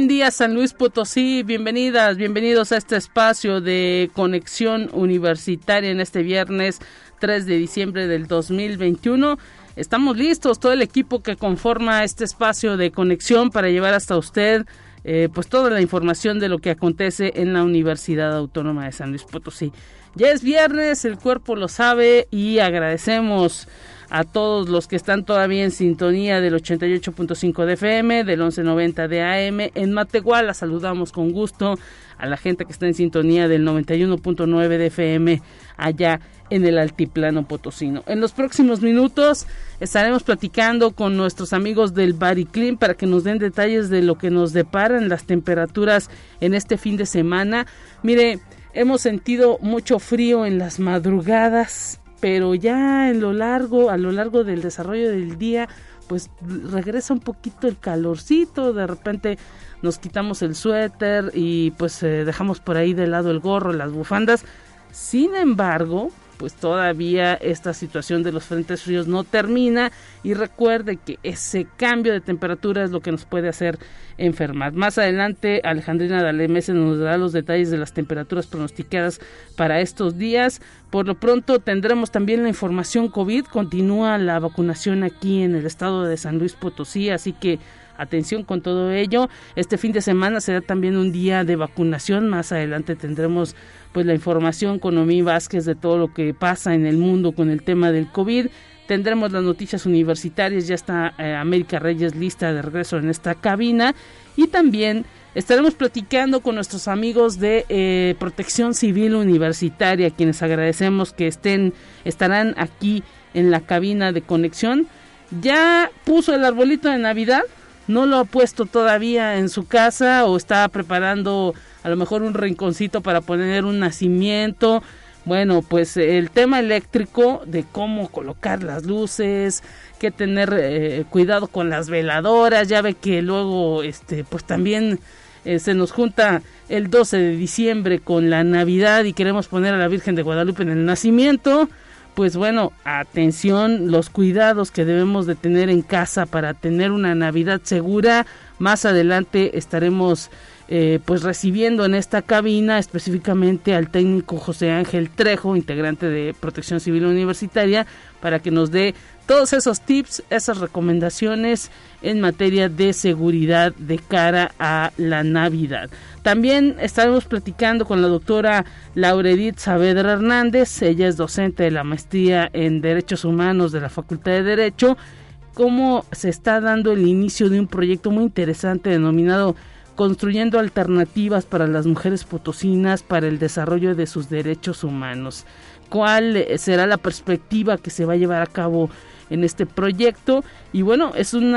Buen día San Luis Potosí, bienvenidas, bienvenidos a este espacio de conexión universitaria en este viernes 3 de diciembre del 2021. Estamos listos, todo el equipo que conforma este espacio de conexión para llevar hasta usted eh, pues toda la información de lo que acontece en la Universidad Autónoma de San Luis Potosí. Ya es viernes, el cuerpo lo sabe y agradecemos a todos los que están todavía en sintonía del 88.5 de FM, del 1190 de AM. En Matehuala saludamos con gusto a la gente que está en sintonía del 91.9 de FM allá en el altiplano potosino. En los próximos minutos estaremos platicando con nuestros amigos del Bariclim para que nos den detalles de lo que nos deparan las temperaturas en este fin de semana. Mire, hemos sentido mucho frío en las madrugadas pero ya en lo largo, a lo largo del desarrollo del día, pues regresa un poquito el calorcito, de repente nos quitamos el suéter y pues eh, dejamos por ahí de lado el gorro, las bufandas. Sin embargo, pues todavía esta situación de los frentes fríos no termina y recuerde que ese cambio de temperatura es lo que nos puede hacer enfermar. Más adelante Alejandrina Dalemese nos dará los detalles de las temperaturas pronosticadas para estos días. Por lo pronto tendremos también la información COVID, continúa la vacunación aquí en el estado de San Luis Potosí, así que atención con todo ello. Este fin de semana será también un día de vacunación. Más adelante tendremos pues la información con Omí Vázquez de todo lo que pasa en el mundo con el tema del COVID. Tendremos las noticias universitarias, ya está eh, América Reyes lista de regreso en esta cabina y también estaremos platicando con nuestros amigos de eh, Protección Civil Universitaria, quienes agradecemos que estén, estarán aquí en la cabina de conexión. Ya puso el arbolito de Navidad, no lo ha puesto todavía en su casa o está preparando a lo mejor un rinconcito para poner un nacimiento. Bueno, pues el tema eléctrico de cómo colocar las luces, que tener eh, cuidado con las veladoras, ya ve que luego este pues también eh, se nos junta el 12 de diciembre con la Navidad y queremos poner a la Virgen de Guadalupe en el nacimiento pues bueno, atención, los cuidados que debemos de tener en casa para tener una Navidad segura. Más adelante estaremos eh, pues recibiendo en esta cabina específicamente al técnico José Ángel Trejo, integrante de Protección Civil Universitaria, para que nos dé todos esos tips, esas recomendaciones en materia de seguridad de cara a la Navidad. También estaremos platicando con la doctora Lauredit Saavedra Hernández, ella es docente de la maestría en Derechos Humanos de la Facultad de Derecho, cómo se está dando el inicio de un proyecto muy interesante denominado Construyendo Alternativas para las Mujeres Potosinas para el Desarrollo de sus Derechos Humanos. ¿Cuál será la perspectiva que se va a llevar a cabo en este proyecto y bueno, es un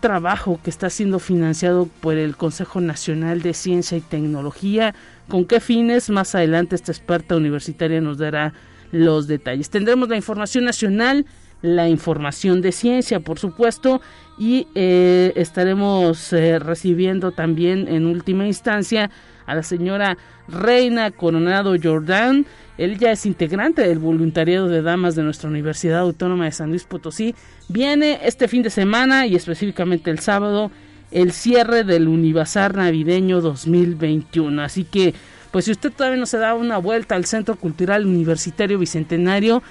trabajo que está siendo financiado por el Consejo Nacional de Ciencia y Tecnología. ¿Con qué fines? Más adelante esta experta universitaria nos dará los detalles. Tendremos la información nacional, la información de ciencia, por supuesto, y eh, estaremos eh, recibiendo también en última instancia a la señora Reina Coronado Jordán. Él ya es integrante del voluntariado de damas de nuestra Universidad Autónoma de San Luis Potosí. Viene este fin de semana y específicamente el sábado el cierre del Univazar Navideño 2021. Así que, pues si usted todavía no se da una vuelta al Centro Cultural Universitario Bicentenario,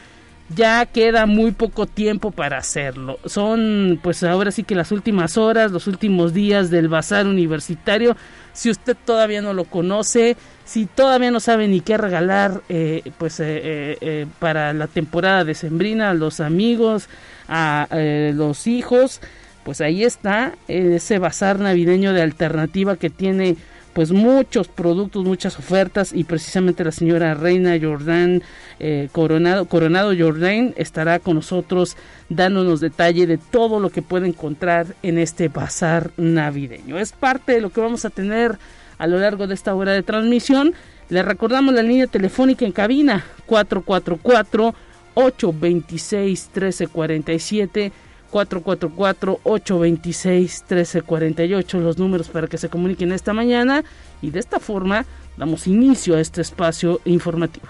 ya queda muy poco tiempo para hacerlo. Son pues ahora sí que las últimas horas, los últimos días del bazar universitario. Si usted todavía no lo conoce, si todavía no sabe ni qué regalar eh, pues eh, eh, para la temporada de Sembrina a los amigos, a los hijos, pues ahí está ese bazar navideño de alternativa que tiene pues muchos productos, muchas ofertas y precisamente la señora Reina Jordán eh, Coronado, Coronado Jordán estará con nosotros dándonos detalle de todo lo que puede encontrar en este bazar navideño. Es parte de lo que vamos a tener a lo largo de esta hora de transmisión. Le recordamos la línea telefónica en cabina 444 826 1347 444-826-1348, los números para que se comuniquen esta mañana y de esta forma damos inicio a este espacio informativo.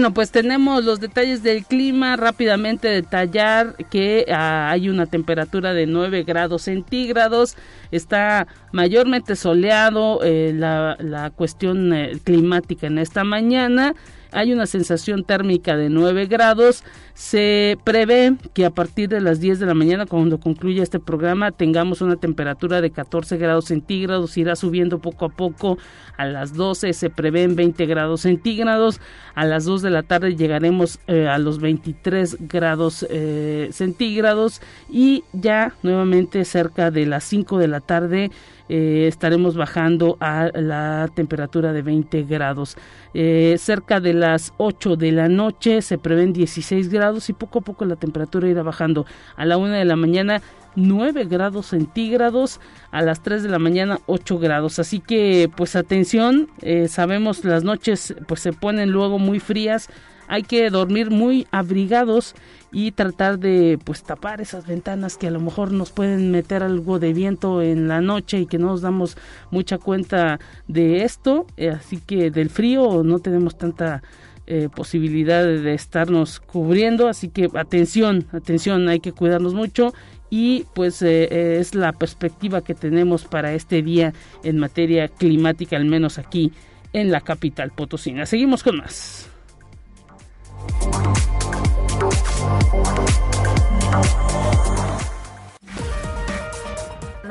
Bueno, pues tenemos los detalles del clima. Rápidamente detallar que ah, hay una temperatura de 9 grados centígrados. Está mayormente soleado eh, la, cuestión eh, climática en esta mañana hay una sensación térmica de 9 grados. Se prevé que a partir de las 10 de la mañana, cuando concluya este programa, tengamos una temperatura de 14 grados centígrados. Irá subiendo poco a poco. A las 12 se prevén 20 grados centígrados. A las 2 de la tarde llegaremos eh, a los 23 grados eh, centígrados. Y ya nuevamente cerca de las 5 de la tarde eh, estaremos bajando a la temperatura de 20 grados. Eh, cerca de las 8 de la noche se prevén 16 grados y poco a poco la temperatura irá bajando. A la 1 de la mañana 9 grados centígrados, a las 3 de la mañana 8 grados. Así que pues atención, eh, sabemos las noches pues se ponen luego muy frías, hay que dormir muy abrigados y tratar de pues tapar esas ventanas que a lo mejor nos pueden meter algo de viento en la noche y que no nos damos mucha cuenta de esto. Eh, así que del frío no tenemos tanta eh, posibilidad de estarnos cubriendo. Así que atención atención hay que cuidarnos mucho y pues eh, es la perspectiva que tenemos para este día en materia climática al menos aquí en la capital potosina. Seguimos con más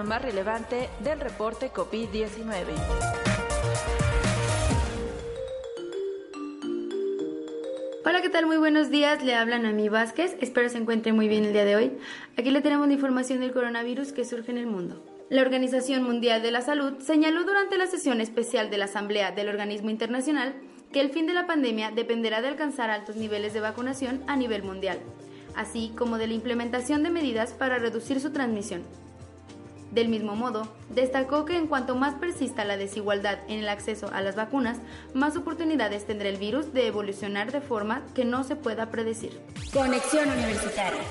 más relevante del reporte COVID-19. Hola, ¿qué tal? Muy buenos días. Le habla Noemí Vázquez. Espero se encuentre muy bien el día de hoy. Aquí le tenemos la información del coronavirus que surge en el mundo. La Organización Mundial de la Salud señaló durante la sesión especial de la Asamblea del Organismo Internacional que el fin de la pandemia dependerá de alcanzar altos niveles de vacunación a nivel mundial, así como de la implementación de medidas para reducir su transmisión. Del mismo modo, destacó que en cuanto más persista la desigualdad en el acceso a las vacunas, más oportunidades tendrá el virus de evolucionar de forma que no se pueda predecir. Conexión Universitaria.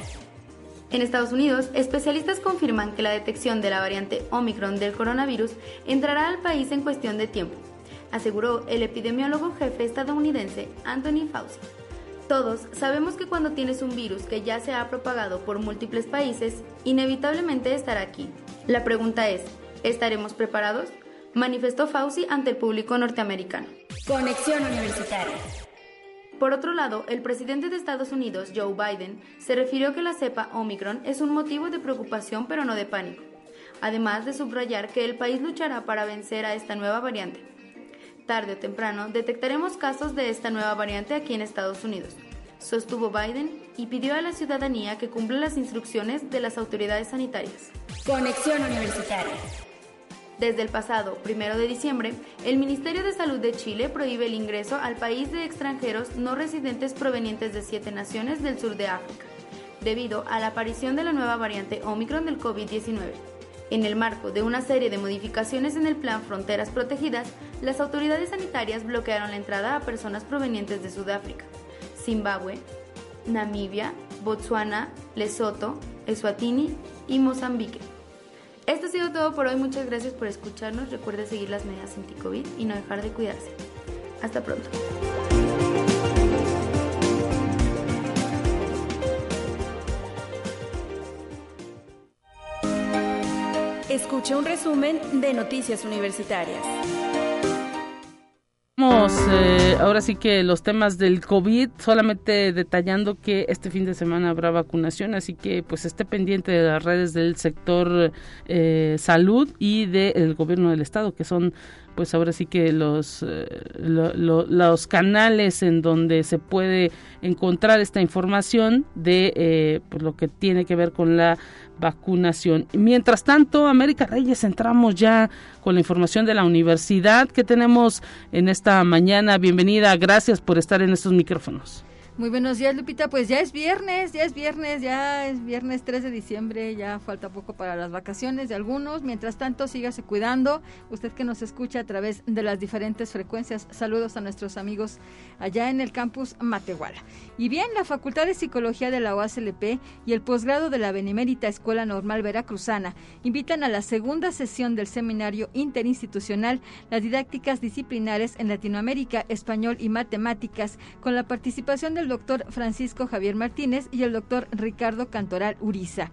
En Estados Unidos, especialistas confirman que la detección de la variante Omicron del coronavirus entrará al país en cuestión de tiempo, aseguró el epidemiólogo jefe estadounidense Anthony Fauci. Todos sabemos que cuando tienes un virus que ya se ha propagado por múltiples países, inevitablemente estará aquí. La pregunta es, ¿estaremos preparados? Manifestó Fauci ante el público norteamericano. Conexión Universitaria. Por otro lado, el presidente de Estados Unidos, Joe Biden, se refirió que la cepa Omicron es un motivo de preocupación pero no de pánico, además de subrayar que el país luchará para vencer a esta nueva variante tarde o temprano detectaremos casos de esta nueva variante aquí en Estados Unidos, sostuvo Biden y pidió a la ciudadanía que cumpla las instrucciones de las autoridades sanitarias. Conexión Universitaria. Desde el pasado 1 de diciembre, el Ministerio de Salud de Chile prohíbe el ingreso al país de extranjeros no residentes provenientes de siete naciones del sur de África, debido a la aparición de la nueva variante Omicron del COVID-19. En el marco de una serie de modificaciones en el plan Fronteras Protegidas, las autoridades sanitarias bloquearon la entrada a personas provenientes de Sudáfrica, Zimbabue, Namibia, Botsuana, Lesoto, Eswatini y Mozambique. Esto ha sido todo por hoy. Muchas gracias por escucharnos. Recuerde seguir las medidas anti-COVID y no dejar de cuidarse. Hasta pronto. Escuche un resumen de Noticias Universitarias. Eh, ahora sí que los temas del COVID, solamente detallando que este fin de semana habrá vacunación, así que pues esté pendiente de las redes del sector eh, salud y del gobierno del estado, que son pues ahora sí que los, eh, los canales en donde se puede encontrar esta información de eh, pues lo que tiene que ver con la vacunación. Mientras tanto, América Reyes, entramos ya con la información de la universidad que tenemos en esta mañana. Bienvenida, gracias por estar en estos micrófonos. Muy buenos días, Lupita. Pues ya es viernes, ya es viernes, ya es viernes 3 de diciembre, ya falta poco para las vacaciones de algunos. Mientras tanto, sígase cuidando. Usted que nos escucha a través de las diferentes frecuencias, saludos a nuestros amigos allá en el campus Matehuala. Y bien, la Facultad de Psicología de la OASLP y el posgrado de la Benemérita Escuela Normal Veracruzana invitan a la segunda sesión del seminario interinstitucional Las didácticas disciplinares en Latinoamérica, Español y Matemáticas, con la participación del doctor Francisco Javier Martínez y el doctor Ricardo Cantoral Uriza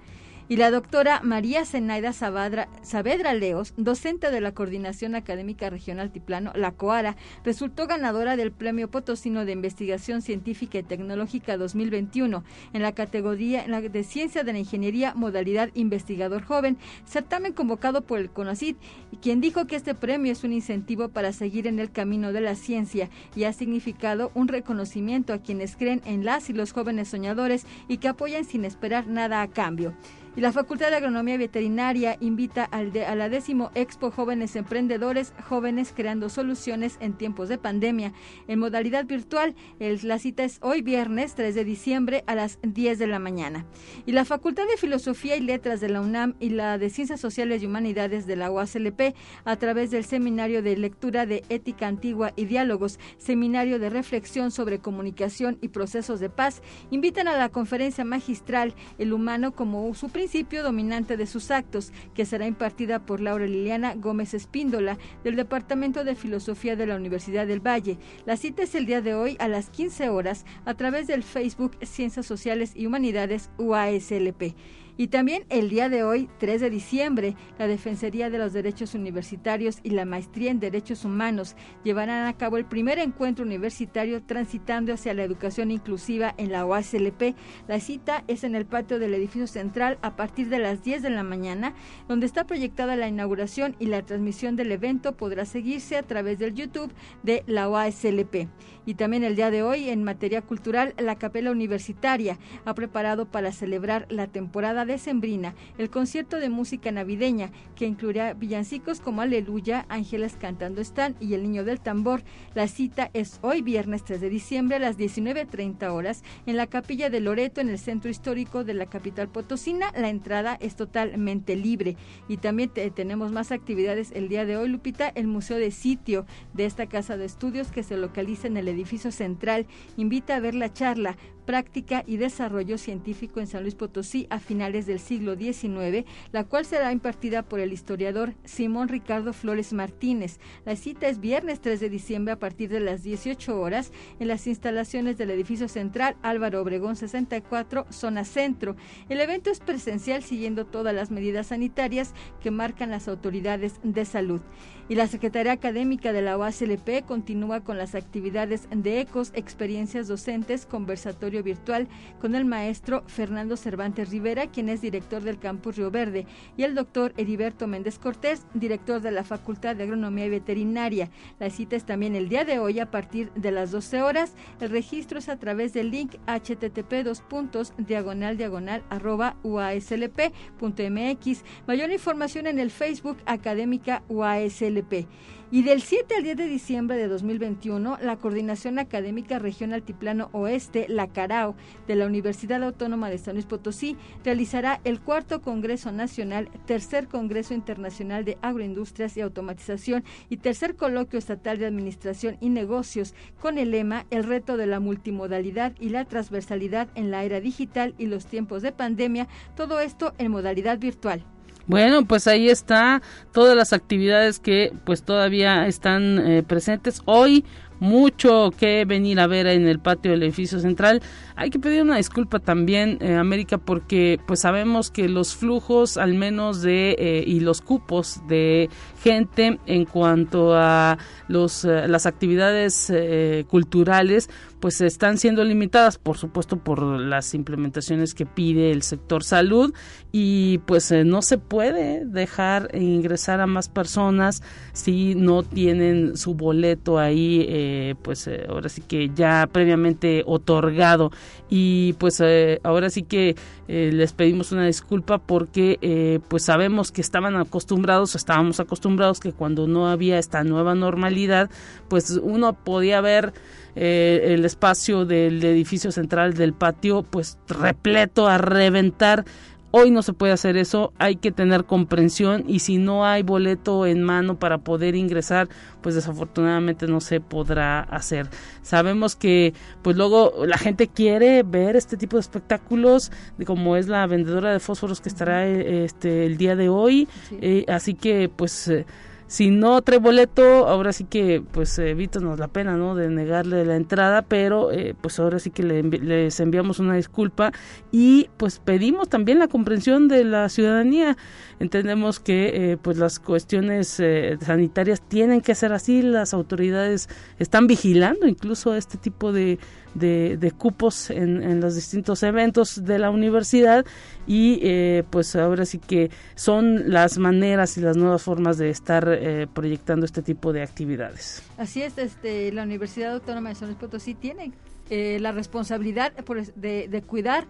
y la doctora María Zenaida Saavedra Leos, docente de la Coordinación Académica Regional Tiplano, la COARA, resultó ganadora del Premio Potosino de Investigación Científica y Tecnológica 2021 en la categoría de Ciencia de la Ingeniería, modalidad investigador joven, certamen convocado por el CONACID, quien dijo que este premio es un incentivo para seguir en el camino de la ciencia y ha significado un reconocimiento a quienes creen en las y los jóvenes soñadores y que apoyan sin esperar nada a cambio. Y la Facultad de Agronomía Veterinaria invita al a la décimo Expo Jóvenes Emprendedores, Jóvenes Creando Soluciones en Tiempos de Pandemia, en modalidad virtual. la cita es hoy viernes 3 de diciembre a las 10 de la mañana. Y la Facultad de Filosofía y Letras de la UNAM y la de Ciencias Sociales y Humanidades de la UASLP, a través del Seminario de Lectura de Ética Antigua y Diálogos, Seminario de Reflexión sobre Comunicación y Procesos de Paz, invitan a la conferencia magistral El Humano como su principio dominante de sus actos, que será impartida por Laura Liliana Gómez Espíndola del Departamento de Filosofía de la Universidad del Valle. La cita es el día de hoy a las 15 horas a través del Facebook Ciencias Sociales y Humanidades UASLP. Y también el día de hoy, 3 de diciembre, la Defensoría de los Derechos Universitarios y la Maestría en Derechos Humanos llevarán a cabo el primer encuentro universitario transitando hacia la educación inclusiva en la OASLP. La cita es en el patio del edificio central a partir de las 10 de la mañana, donde está proyectada la inauguración y la transmisión del evento podrá seguirse a través del YouTube de la OASLP. Y también el día de hoy, en materia cultural, la Capela Universitaria ha preparado para celebrar la temporada decembrina el concierto de música navideña que incluirá villancicos como Aleluya, Ángeles cantando están y El Niño del Tambor. La cita es hoy viernes 3 de diciembre a las 19.30 horas en la Capilla de Loreto en el centro histórico de la capital potosina. La entrada es totalmente libre y también tenemos más actividades el día de hoy, Lupita, el Museo de Sitio de esta casa de estudios que se localiza en el edificio central invita a ver la charla práctica y desarrollo científico en San Luis Potosí a finales del siglo XIX, la cual será impartida por el historiador Simón Ricardo Flores Martínez. La cita es viernes 3 de diciembre a partir de las 18 horas en las instalaciones del edificio central Álvaro Obregón 64, zona centro. El evento es presencial siguiendo todas las medidas sanitarias que marcan las autoridades de salud. Y la Secretaría Académica de la UASLP continúa con las actividades de ECOS, experiencias docentes, conversatorio virtual con el maestro Fernando Cervantes Rivera, quien es director del campus Río Verde, y el doctor Heriberto Méndez Cortés, director de la Facultad de Agronomía y Veterinaria. La cita es también el día de hoy a partir de las 12 horas. El registro es a través del link http dos puntos diagonal diagonal arroba uaslp.mx. Mayor información en el Facebook Académica UASLP y del 7 al 10 de diciembre de 2021, la Coordinación Académica Región Altiplano Oeste, la CARAO, de la Universidad Autónoma de San Luis Potosí, realizará el cuarto Congreso Nacional, tercer Congreso Internacional de Agroindustrias y Automatización y tercer Coloquio Estatal de Administración y Negocios, con el lema El reto de la multimodalidad y la transversalidad en la era digital y los tiempos de pandemia, todo esto en modalidad virtual. Bueno, pues ahí está todas las actividades que pues todavía están eh, presentes. Hoy mucho que venir a ver en el patio del edificio central. Hay que pedir una disculpa también, eh, América, porque pues sabemos que los flujos, al menos de eh, y los cupos de gente en cuanto a los eh, las actividades culturales, pues están siendo limitadas, por supuesto, por las implementaciones que pide el sector salud. Y pues no se puede dejar ingresar a más personas si no tienen su boleto ahí eh, pues eh, ahora sí que ya previamente otorgado. Y pues eh, ahora sí que les pedimos una disculpa porque pues sabemos que estaban acostumbrados estábamos acostumbrados que cuando no había esta nueva normalidad pues uno podía ver el espacio del edificio central del patio pues repleto a reventar Hoy no se puede hacer eso, hay que tener comprensión y si no hay boleto en mano para poder ingresar, pues desafortunadamente no se podrá hacer. Sabemos que pues luego la gente quiere ver este tipo de espectáculos, como es la vendedora de fósforos que estará este el día de hoy, eh, así que pues eh, si no trae boleto, ahora sí que pues evítanos la pena, ¿no? De negarle la entrada, pero eh, pues ahora sí que les enviamos una disculpa y pues pedimos también la comprensión de la ciudadanía. Entendemos que eh, pues las cuestiones eh, sanitarias tienen que ser así, las autoridades están vigilando incluso este tipo de de, cupos en, los distintos eventos de la universidad y eh, pues ahora sí que son las maneras y las nuevas formas de estar eh, proyectando este tipo de actividades. Así es, este, la Universidad Autónoma de San Luis Potosí tiene eh, la responsabilidad de, de, cuidar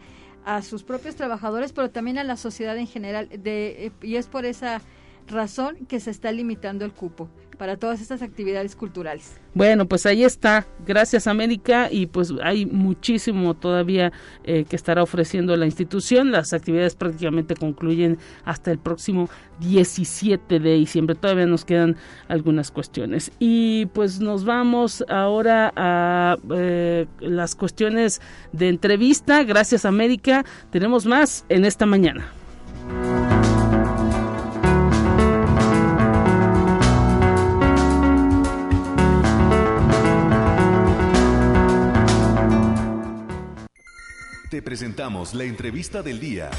a sus propios trabajadores, pero también a la sociedad en general, de, y es por esa razón que se está limitando el cupo para todas estas actividades culturales. Bueno, pues ahí está. Gracias América y pues hay muchísimo todavía eh, que estará ofreciendo la institución. Las actividades prácticamente concluyen hasta el próximo 17 de diciembre. Todavía nos quedan algunas cuestiones. Y pues nos vamos ahora a eh, las cuestiones de entrevista. Gracias América. Tenemos más en esta mañana. Presentamos la entrevista del día.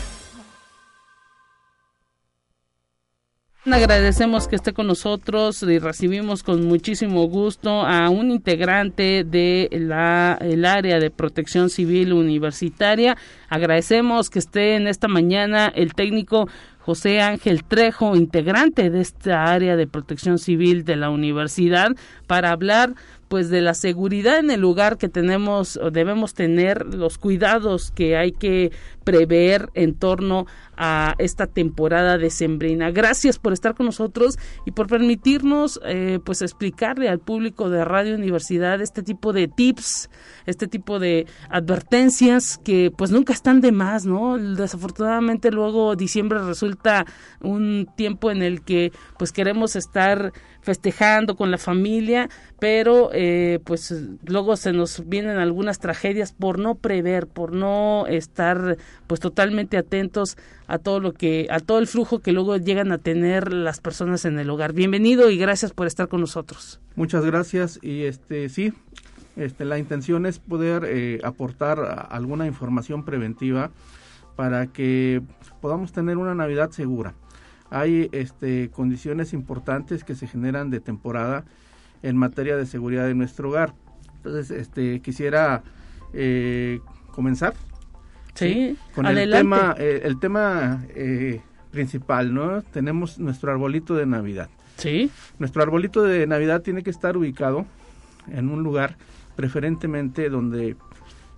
Agradecemos que esté con nosotros y recibimos con muchísimo gusto a un integrante de la el área de protección civil universitaria. Agradecemos que esté en esta mañana el técnico José Ángel Trejo, integrante de esta área de protección civil de la universidad, para hablar pues de la seguridad en el lugar que tenemos o debemos tener los cuidados que hay que prever en torno a esta temporada decembrina. Gracias por estar con nosotros y por permitirnos eh, pues explicarle al público de Radio Universidad este tipo de tips, este tipo de advertencias que pues nunca están de más, ¿no? Desafortunadamente luego diciembre resulta un tiempo en el que pues queremos estar festejando con la familia, pero eh, pues luego se nos vienen algunas tragedias por no prever, por no estar pues totalmente atentos a todo lo que, a todo el flujo que luego llegan a tener las personas en el hogar. Bienvenido y gracias por estar con nosotros. Muchas gracias y este sí, este, la intención es poder eh, aportar alguna información preventiva para que podamos tener una Navidad segura. Hay este, condiciones importantes que se generan de temporada en materia de seguridad de nuestro hogar. Entonces, este, quisiera eh, comenzar Sí, con el tema, eh, el tema eh, principal, ¿no? Tenemos nuestro arbolito de Navidad. Sí. Nuestro arbolito de Navidad tiene que estar ubicado en un lugar preferentemente donde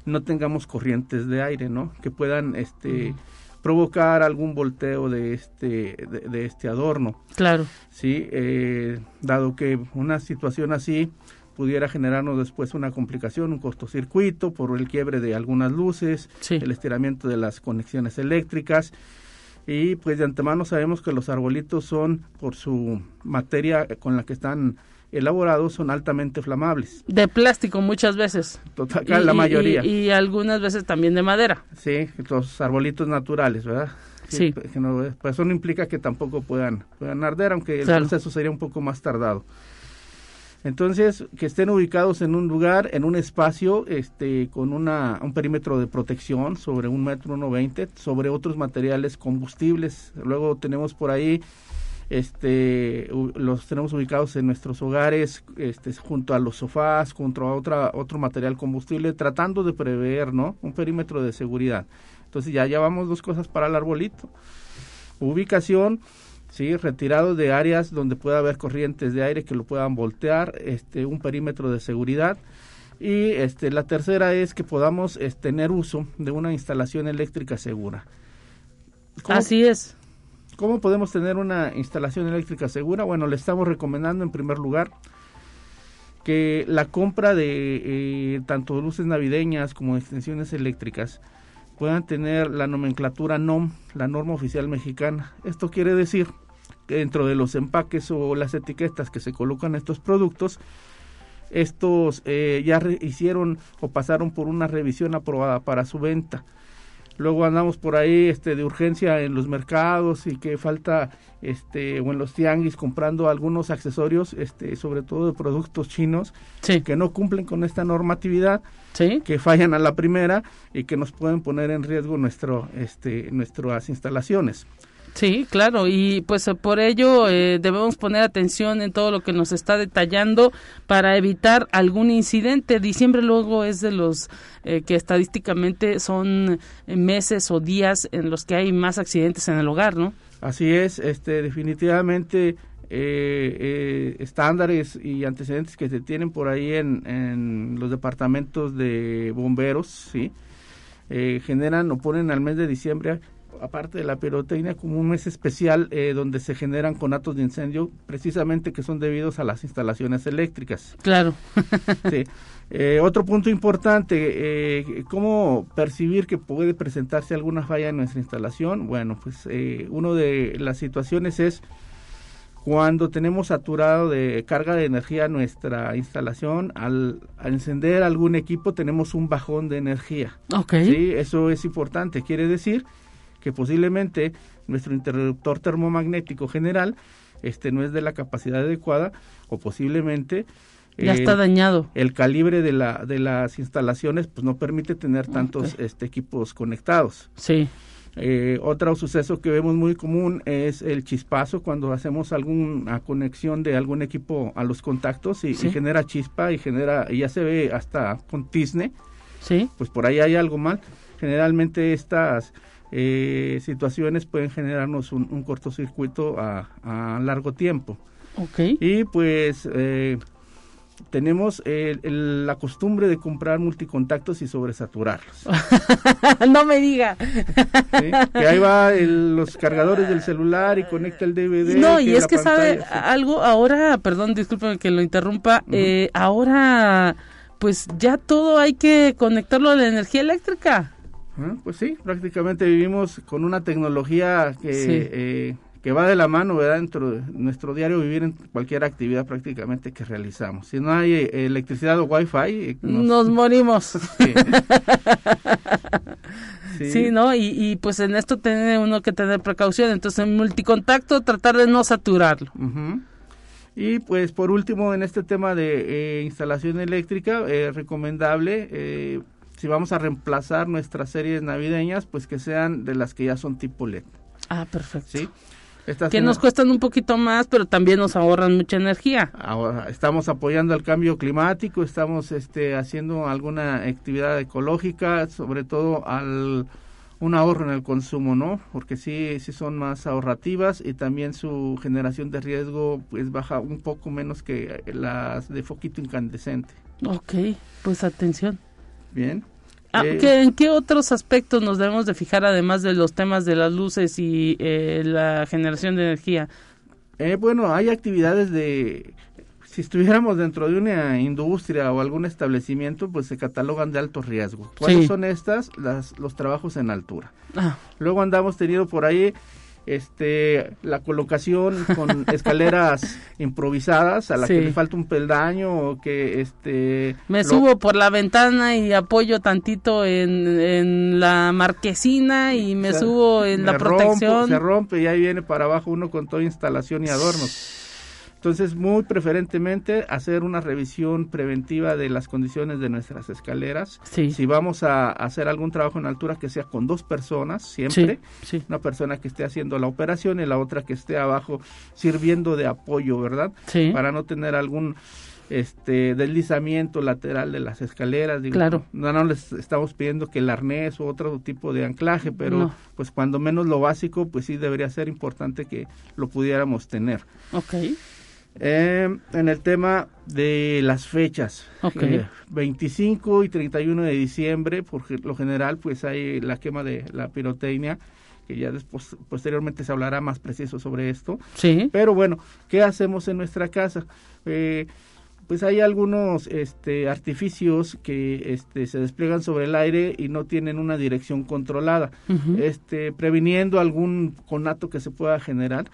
no tengamos corrientes de aire, ¿no? Que puedan, este, provocar algún volteo de este, de, este adorno. Claro. Sí, eh, dado que una situación así pudiera generarnos después una complicación, un cortocircuito por el quiebre de algunas luces, el estiramiento de las conexiones eléctricas. Y pues de antemano sabemos que los arbolitos son, por su materia con la que están elaborados, son altamente flamables. De plástico muchas veces. Total, la mayoría. Y, algunas veces también de madera. Sí, los arbolitos naturales, ¿verdad? Sí. Pues eso no implica que tampoco puedan, puedan arder, aunque el proceso sería un poco más tardado. Entonces, que estén ubicados en un lugar, en un espacio, este, con una, un perímetro de protección sobre un metro uno veinte, sobre otros materiales combustibles. Luego tenemos por ahí, este, los tenemos ubicados en nuestros hogares, este, junto a los sofás, junto a otra, otro material combustible, tratando de prever, ¿no? Un perímetro de seguridad. Entonces ya llevamos dos cosas para el arbolito. Ubicación, sí, retirado de áreas donde pueda haber corrientes de aire que lo puedan voltear, este, un perímetro de seguridad. Y este, la tercera es que podamos este, tener uso de una instalación eléctrica segura. Así es. ¿Cómo podemos tener una instalación eléctrica segura? Bueno, le estamos recomendando en primer lugar que la compra de eh, tanto luces navideñas como extensiones eléctricas puedan tener la nomenclatura NOM, la norma oficial mexicana. Esto quiere decir que dentro de los empaques o las etiquetas que se colocan estos productos, estos eh, ya hicieron o pasaron por una revisión aprobada para su venta luego andamos por ahí este de urgencia en los mercados y que falta este o en los tianguis comprando algunos accesorios este sobre todo de productos chinos que no cumplen con esta normatividad que fallan a la primera y que nos pueden poner en riesgo nuestro este nuestras instalaciones Sí, claro, y pues por ello eh, debemos poner atención en todo lo que nos está detallando para evitar algún incidente. Diciembre luego es de los eh, que estadísticamente son meses o días en los que hay más accidentes en el hogar, ¿no? Así es, este, definitivamente eh, estándares y antecedentes que se tienen por ahí en, en los departamentos de bomberos, sí, generan o ponen al mes de diciembre aparte de la pirotecnia, como un mes especial eh, donde se generan conatos de incendio, precisamente que son debidos a las instalaciones eléctricas. Claro. sí. Eh, otro punto importante, eh, ¿cómo percibir que puede presentarse alguna falla en nuestra instalación? Bueno, pues eh, una de las situaciones es cuando tenemos saturado de carga de energía nuestra instalación, al, al, encender algún equipo tenemos un bajón de energía. Ok. Sí, eso es importante. Quiere decir que posiblemente nuestro interruptor termomagnético general este no es de la capacidad adecuada o posiblemente ya está dañado. El calibre de la de las instalaciones pues no permite tener tantos este equipos conectados. Sí. Eh, otro suceso que vemos muy común es el chispazo cuando hacemos alguna conexión de algún equipo a los contactos y, y genera chispa y genera y ya se ve hasta con tizne. Sí. Pues por ahí hay algo mal. Generalmente estas eh, situaciones pueden generarnos un, cortocircuito a, a, largo tiempo. Okay. Y pues eh, tenemos la costumbre de comprar multicontactos y sobresaturarlos. no me diga. Que ahí va los cargadores del celular y conecta el DVD. No, y es que sabe algo ahora, perdón, disculpen que lo interrumpa, eh, ahora pues ya todo hay que conectarlo a la energía eléctrica. Pues sí, prácticamente vivimos con una tecnología que, eh, que va de la mano, ¿verdad? Dentro de nuestro diario vivir en cualquier actividad prácticamente que realizamos. Si no hay eh, electricidad o wifi... Eh, nos, nos morimos. Sí. sí. ¿no? Y, y, pues en esto tiene uno que tener precaución. Entonces, en multicontacto, tratar de no saturarlo. Y pues por último, en este tema de instalación eléctrica, recomendable si vamos a reemplazar nuestras series navideñas, pues que sean de las que ya son tipo LED. Ah, perfecto. Sí. Estas que nos cuestan un poquito más, pero también nos ahorran mucha energía. Ahora, estamos apoyando el cambio climático, estamos este, haciendo alguna actividad ecológica, sobre todo al un ahorro en el consumo, ¿no? Porque sí, sí son más ahorrativas y también su generación de riesgo pues baja un poco menos que las de foquito incandescente. Ok, pues atención. Bien. Ah, eh, ¿En qué otros aspectos nos debemos de fijar además de los temas de las luces y eh, la generación de energía? Eh, bueno, hay actividades de... Si estuviéramos dentro de una industria o algún establecimiento, pues se catalogan de alto riesgo. ¿Cuáles son estas? Las, los trabajos en altura. Ah. Luego andamos teniendo por ahí este la colocación con escaleras improvisadas a la que le falta un peldaño o que este me subo por la ventana y apoyo tantito en, en la marquesina y me subo en la protección. se rompe y ahí viene para abajo uno con toda instalación y adornos Entonces, muy preferentemente hacer una revisión preventiva de las condiciones de nuestras escaleras. Si vamos a hacer algún trabajo en altura, que sea con dos personas, siempre. Una persona que esté haciendo la operación y la otra que esté abajo sirviendo de apoyo, ¿verdad? Para no tener algún este deslizamiento lateral de las escaleras. claro. No, no les estamos pidiendo que el arnés o otro tipo de anclaje, pero pues cuando menos lo básico, pues sí debería ser importante que lo pudiéramos tener. Ok. Eh, en el tema de las fechas, 25 eh, y 31 de diciembre, por lo general, pues hay la quema de la pirotecnia, que ya después, posteriormente se hablará más preciso sobre esto. Sí. Pero bueno, ¿qué hacemos en nuestra casa? Eh, pues hay algunos este, artificios que este, se despliegan sobre el aire y no tienen una dirección controlada, este, previniendo algún conato que se pueda generar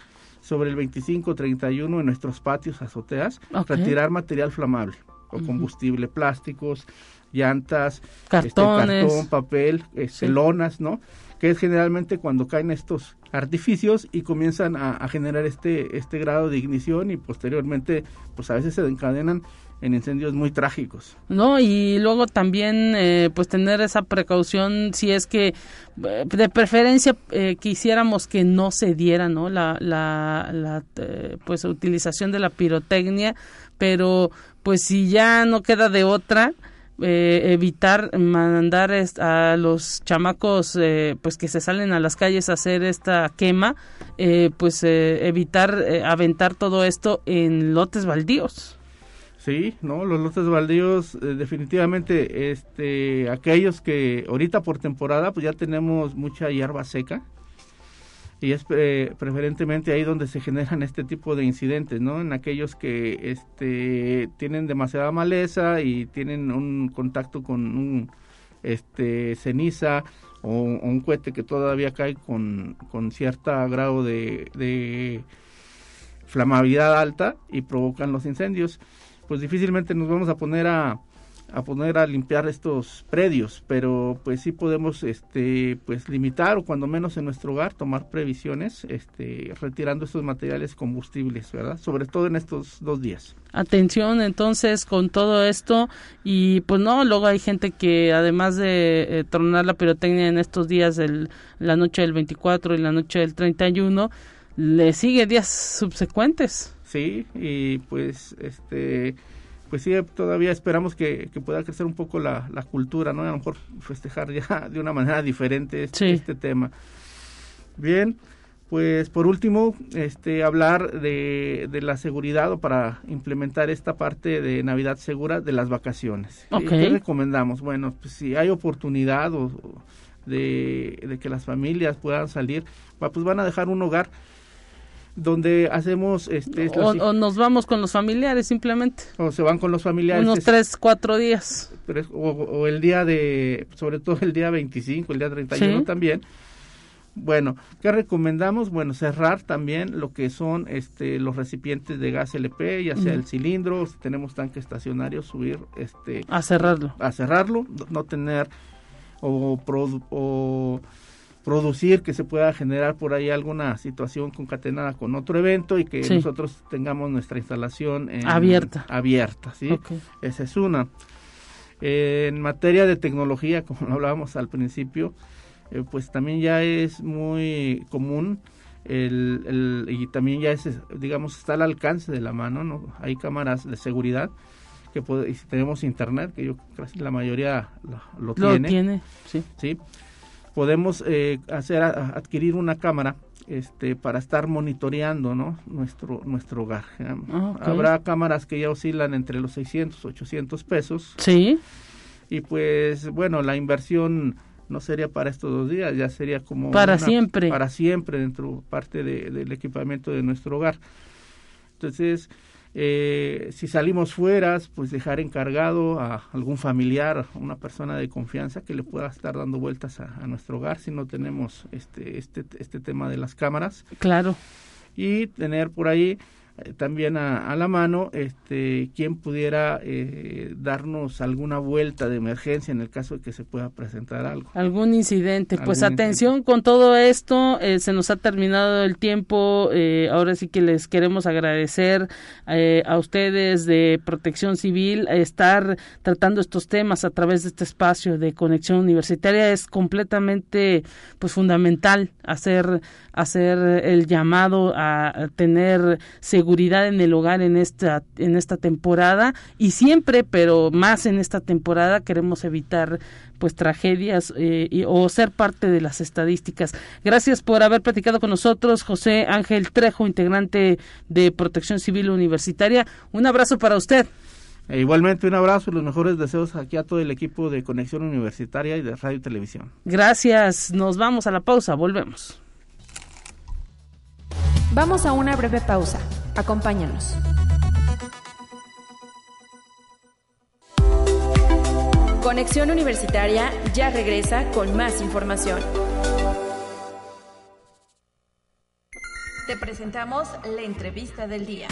sobre el 25-31 en nuestros patios, azoteas, retirar material flamable o combustible, plásticos, llantas, este, Cartones. cartón, papel, este, lonas, ¿no? Que es generalmente cuando caen estos artificios y comienzan a, generar este, este grado de ignición y posteriormente, pues a veces se encadenan en incendios muy trágicos. No, y luego también eh, pues tener esa precaución si es que eh, de preferencia eh, quisiéramos que no se diera, ¿no? La, la, la pues utilización de la pirotecnia, pero pues si ya no queda de otra, evitar mandar a los chamacos pues que se salen a las calles a hacer esta quema pues evitar aventar todo esto en lotes baldíos Sí, no, los lotes baldíos eh, definitivamente este aquellos que ahorita por temporada pues ya tenemos mucha hierba seca. Y es eh, preferentemente ahí donde se generan este tipo de incidentes, ¿no? En aquellos que este tienen demasiada maleza y tienen un contacto con un este ceniza o, un cohete que todavía cae con, con cierto grado de, de flamabilidad alta y provocan los incendios pues difícilmente nos vamos a poner a, a poner a limpiar estos predios, pero pues sí podemos este pues limitar o cuando menos en nuestro hogar tomar previsiones este retirando estos materiales combustibles, ¿verdad? Sobre todo en estos dos días. Atención entonces con todo esto y pues no, luego hay gente que además de eh, tronar la pirotecnia en estos días del la noche del 24 y la noche del 31 le sigue días subsecuentes sí, y pues este pues sí, todavía esperamos que, pueda crecer un poco la, la, cultura, ¿no? A lo mejor festejar ya de una manera diferente este, este tema. Bien, pues por último, este hablar de, de, la seguridad o para implementar esta parte de Navidad segura de las vacaciones. ¿Qué recomendamos? Bueno, pues si hay oportunidad de, de que las familias puedan salir, pues van a dejar un hogar donde hacemos este o, nos vamos con los familiares simplemente. O se van con los familiares unos tres cuatro días. o, el día de sobre todo el día 25 el día 31 también. Bueno qué recomendamos bueno cerrar también lo que son este los recipientes de gas LP ya sea el cilindro si tenemos tanque estacionario subir este a cerrarlo. a cerrarlo no tener o, o producir que se pueda generar por ahí alguna situación concatenada con otro evento y que nosotros tengamos nuestra instalación abierta. Abierta, ¿sí? Esa es una. en materia de tecnología, como hablábamos al principio, eh, pues también ya es muy común el, y también ya es, digamos, está al alcance de la mano, ¿no? Hay cámaras de seguridad que puede, y si tenemos internet, que yo creo que la mayoría lo, lo, lo tiene. sí. ¿sí? Podemos eh, hacer adquirir una cámara este para estar monitoreando ¿no? nuestro nuestro hogar ah, habrá cámaras que ya oscilan entre los 600 800 pesos. Sí. Y pues bueno la inversión no sería para estos dos días ya sería como para siempre. para siempre dentro parte del equipamiento de nuestro hogar. Entonces eh, si salimos fuera, pues dejar encargado a algún familiar, a una persona de confianza que le pueda estar dando vueltas a, nuestro hogar si no tenemos este, este, este tema de las cámaras. Claro. Y tener por ahí también a, la mano este quien pudiera eh, darnos alguna vuelta de emergencia en el caso de que se pueda presentar algo. Algún incidente. Pues atención con todo esto eh, se nos ha terminado el tiempo ahora sí que les queremos agradecer a ustedes de Protección Civil estar tratando estos temas a través de este espacio de conexión universitaria. Es completamente pues fundamental hacer hacer el llamado a tener seguridad en el hogar en esta en esta temporada y siempre pero más en esta temporada queremos evitar pues tragedias eh, y, o ser parte de las estadísticas. Gracias por haber platicado con nosotros, José Ángel Trejo, integrante de Protección Civil Universitaria. Un abrazo para usted. E igualmente un abrazo y los mejores deseos aquí a todo el equipo de Conexión Universitaria y de Radio y Televisión. Gracias, nos vamos a la pausa, volvemos. Vamos a una breve pausa. Acompáñanos. Conexión Universitaria ya regresa con más información. Te presentamos la entrevista del día.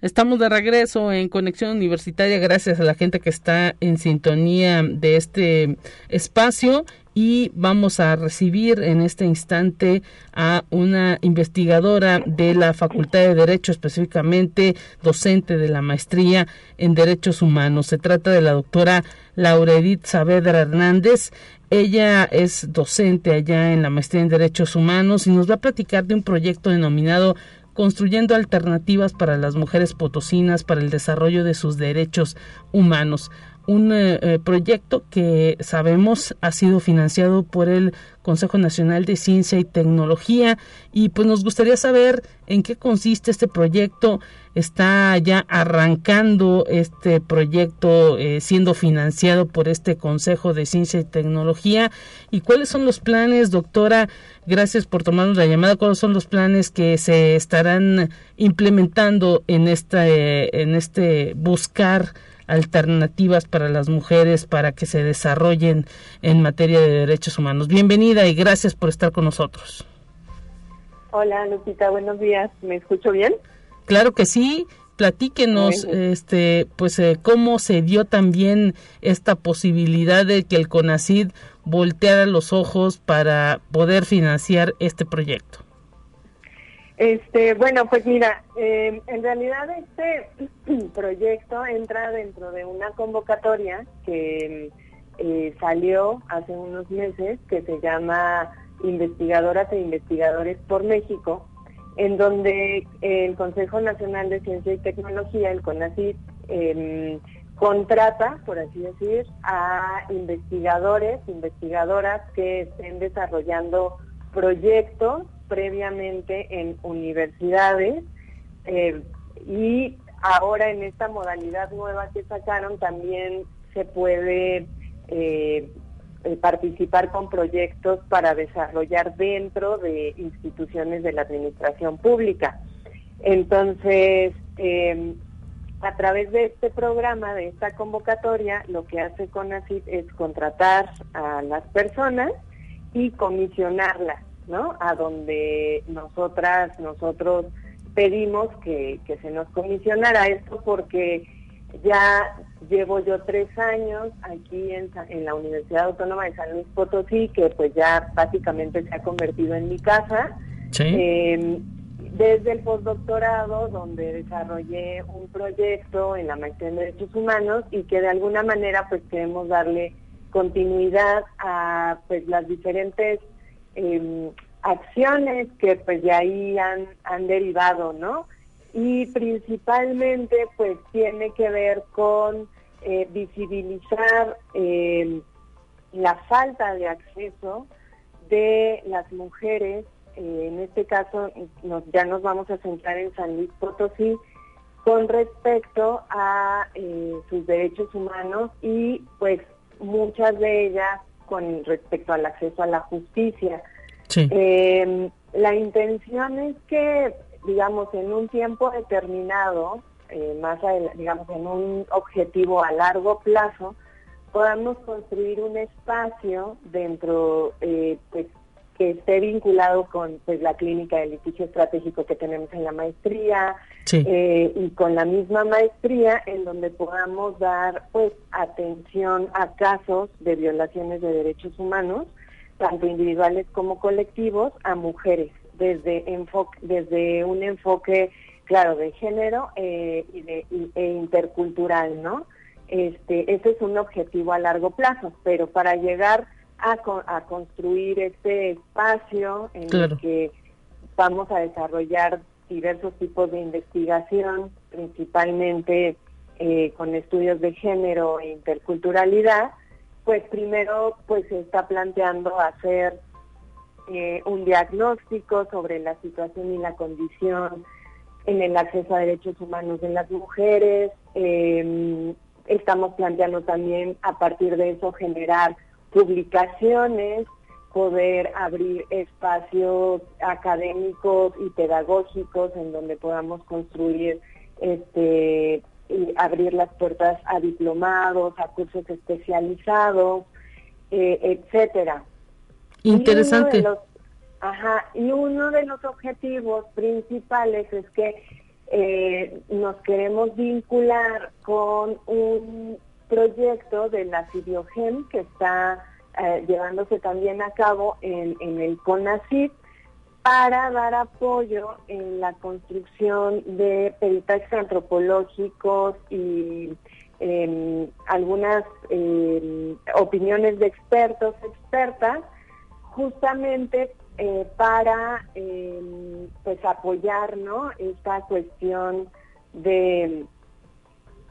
Estamos de regreso en Conexión Universitaria gracias a la gente que está en sintonía de este espacio y vamos a recibir en este instante a una investigadora de la Facultad de Derecho, específicamente docente de la maestría en Derechos Humanos. Se trata de la doctora Laura Edith Saavedra Hernández. Ella es docente allá en la maestría en Derechos Humanos y nos va a platicar de un proyecto denominado construyendo alternativas para las mujeres potosinas para el desarrollo de sus derechos humanos un eh, eh, proyecto que sabemos ha sido financiado por el Consejo Nacional de Ciencia y Tecnología y pues nos gustaría saber en qué consiste este proyecto. Está ya arrancando este proyecto eh, siendo financiado por este Consejo de Ciencia y Tecnología y cuáles son los planes, doctora. Gracias por tomarnos la llamada. ¿Cuáles son los planes que se estarán implementando en esta en este buscar alternativas para las mujeres para que se desarrollen en materia de derechos humanos. Bienvenida y gracias por estar con nosotros. Hola Lupita, buenos días. ¿Me escucho bien? Claro que sí. Platíquenos, este, pues, eh, cómo se dio también esta posibilidad de que el CONACID volteara los ojos para poder financiar este proyecto. Este, bueno, pues mira, em, en realidad este proyecto entra dentro de una convocatoria que eh, salió hace unos meses que se llama Investigadoras e Investigadores por México, en donde el Consejo Nacional de Ciencia y Tecnología, el CONACYT, em, contrata, por así decir, a investigadores, investigadoras que estén desarrollando proyectos previamente en universidades eh, y ahora en esta modalidad nueva que sacaron también se puede eh, eh, participar con proyectos para desarrollar dentro de instituciones de la administración pública. Entonces, em, a través de este programa, de esta convocatoria, lo que hace CONACYT es contratar a las personas y comisionarlas ¿no? A donde nosotras, nosotros pedimos que, se nos comisionara esto porque ya llevo yo tres años aquí en, la Universidad Autónoma de San Luis Potosí, que pues ya básicamente se ha convertido en mi casa. Em, desde el postdoctorado, donde desarrollé un proyecto en la maestría en Derechos Humanos y que de alguna manera pues queremos darle continuidad a pues las diferentes Em, acciones que pues de ahí han, han derivado, ¿no? Y principalmente pues tiene que ver con eh, visibilizar em, la falta de acceso de las mujeres, eh, en este caso nos, ya nos vamos a centrar en San Luis Potosí, con respecto a eh, sus derechos humanos y pues muchas de ellas con respecto al acceso a la justicia. Em, la intención es que, digamos, en un tiempo determinado, eh, más digamos, en un objetivo a largo plazo, podamos construir un espacio dentro, eh, pues, que esté vinculado con pues la clínica de litigio estratégico que tenemos en la maestría eh, y con la misma maestría en donde podamos dar pues atención a casos de violaciones de derechos humanos tanto individuales como colectivos a mujeres desde enfoque desde un enfoque claro de género eh, y de e intercultural no este ese es un objetivo a largo plazo pero para llegar a, construir este espacio en el que vamos a desarrollar diversos tipos de investigación, principalmente eh, con estudios de género e interculturalidad, pues primero pues se está planteando hacer eh, un diagnóstico sobre la situación y la condición en el acceso a derechos humanos de las mujeres. Em, estamos planteando también a partir de eso generar publicaciones, poder abrir espacios académicos y pedagógicos en donde podamos construir este y abrir las puertas a diplomados, a cursos especializados, eh, etcétera. Interesante. Y uno, de los, ajá, y uno de los objetivos principales es que eh, nos queremos vincular con un proyecto de la CIDIOGEM que está eh, llevándose también a cabo en, el CONACYT para dar apoyo en la construcción de peritajes antropológicos y em, algunas em, opiniones de expertos, expertas, justamente eh, para em, pues apoyar esta cuestión de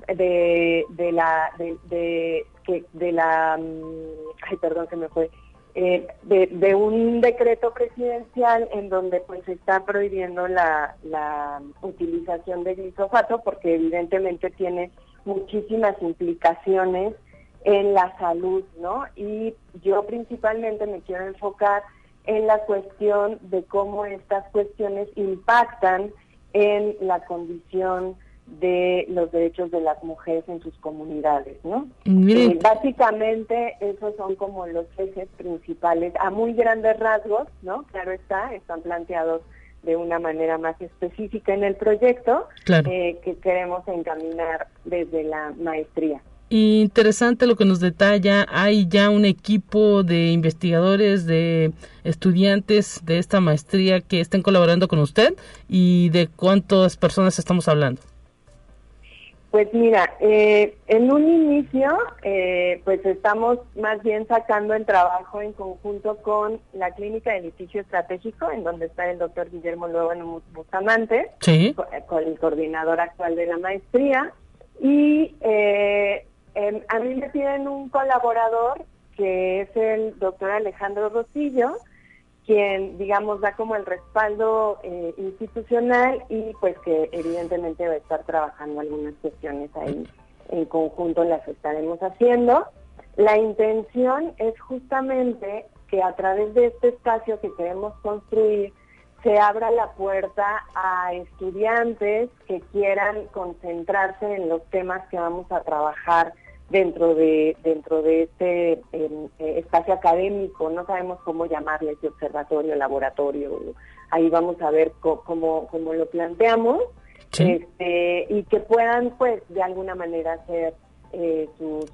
de, de la de, que de la mm, perdón que me fue eh, de, de, un decreto presidencial en donde pues se está prohibiendo la, la utilización de glifosato porque evidentemente tiene muchísimas implicaciones en la salud, ¿no? Y yo principalmente me quiero enfocar en la cuestión de cómo estas cuestiones impactan en la condición de los derechos de las mujeres en sus comunidades, ¿no? Eh, básicamente esos son como los ejes principales, a muy grandes rasgos, ¿no? Claro está, están planteados de una manera más específica en el proyecto eh, que queremos encaminar desde la maestría. Interesante lo que nos detalla. Hay ya un equipo de investigadores, de estudiantes de esta maestría que estén colaborando con usted y de cuántas personas estamos hablando. Pues mira, eh, en un inicio, eh, pues estamos más bien sacando el trabajo en conjunto con la Clínica de Litigio Estratégico, en donde está el doctor Guillermo Luego Bustamante, sí. con, el coordinador actual de la maestría. Y eh, em, a mí me piden un colaborador, que es el doctor Alejandro Rosillo, quien, digamos, da como el respaldo eh, institucional y pues que evidentemente va a estar trabajando algunas cuestiones ahí en conjunto, las estaremos haciendo. La intención es justamente que a través de este espacio que queremos construir se abra la puerta a estudiantes que quieran concentrarse en los temas que vamos a trabajar dentro de dentro de este em, eh, espacio académico no sabemos cómo llamarle ese observatorio laboratorio ahí vamos a ver cómo, cómo lo planteamos este, y que puedan pues de alguna manera hacer eh, sus